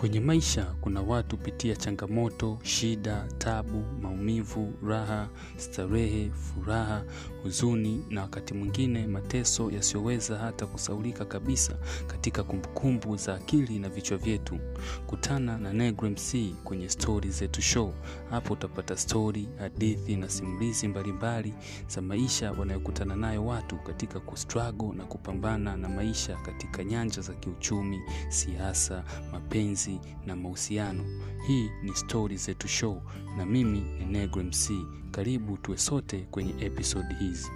Kwenye maisha kuna watu hupitia changamoto, shida, tabu, maumivu, raha, starehe, furaha, huzuni na wakati mwingine mateso yasiyoweza hata kusaulika kabisa katika kumbukumbu za akili na vichwa vyetu. Kutana na Negro MC kwenye Stori Zetu Show. Hapo utapata stori, hadithi na simulizi mbalimbali za maisha wanayokutana nayo watu katika kustruggle na kupambana na maisha katika nyanja za kiuchumi, siasa, mapenzi na mahusiano. Hii ni Stori Zetu Show na mimi ni Negro MC. Karibu tuwe sote kwenye episode hizi.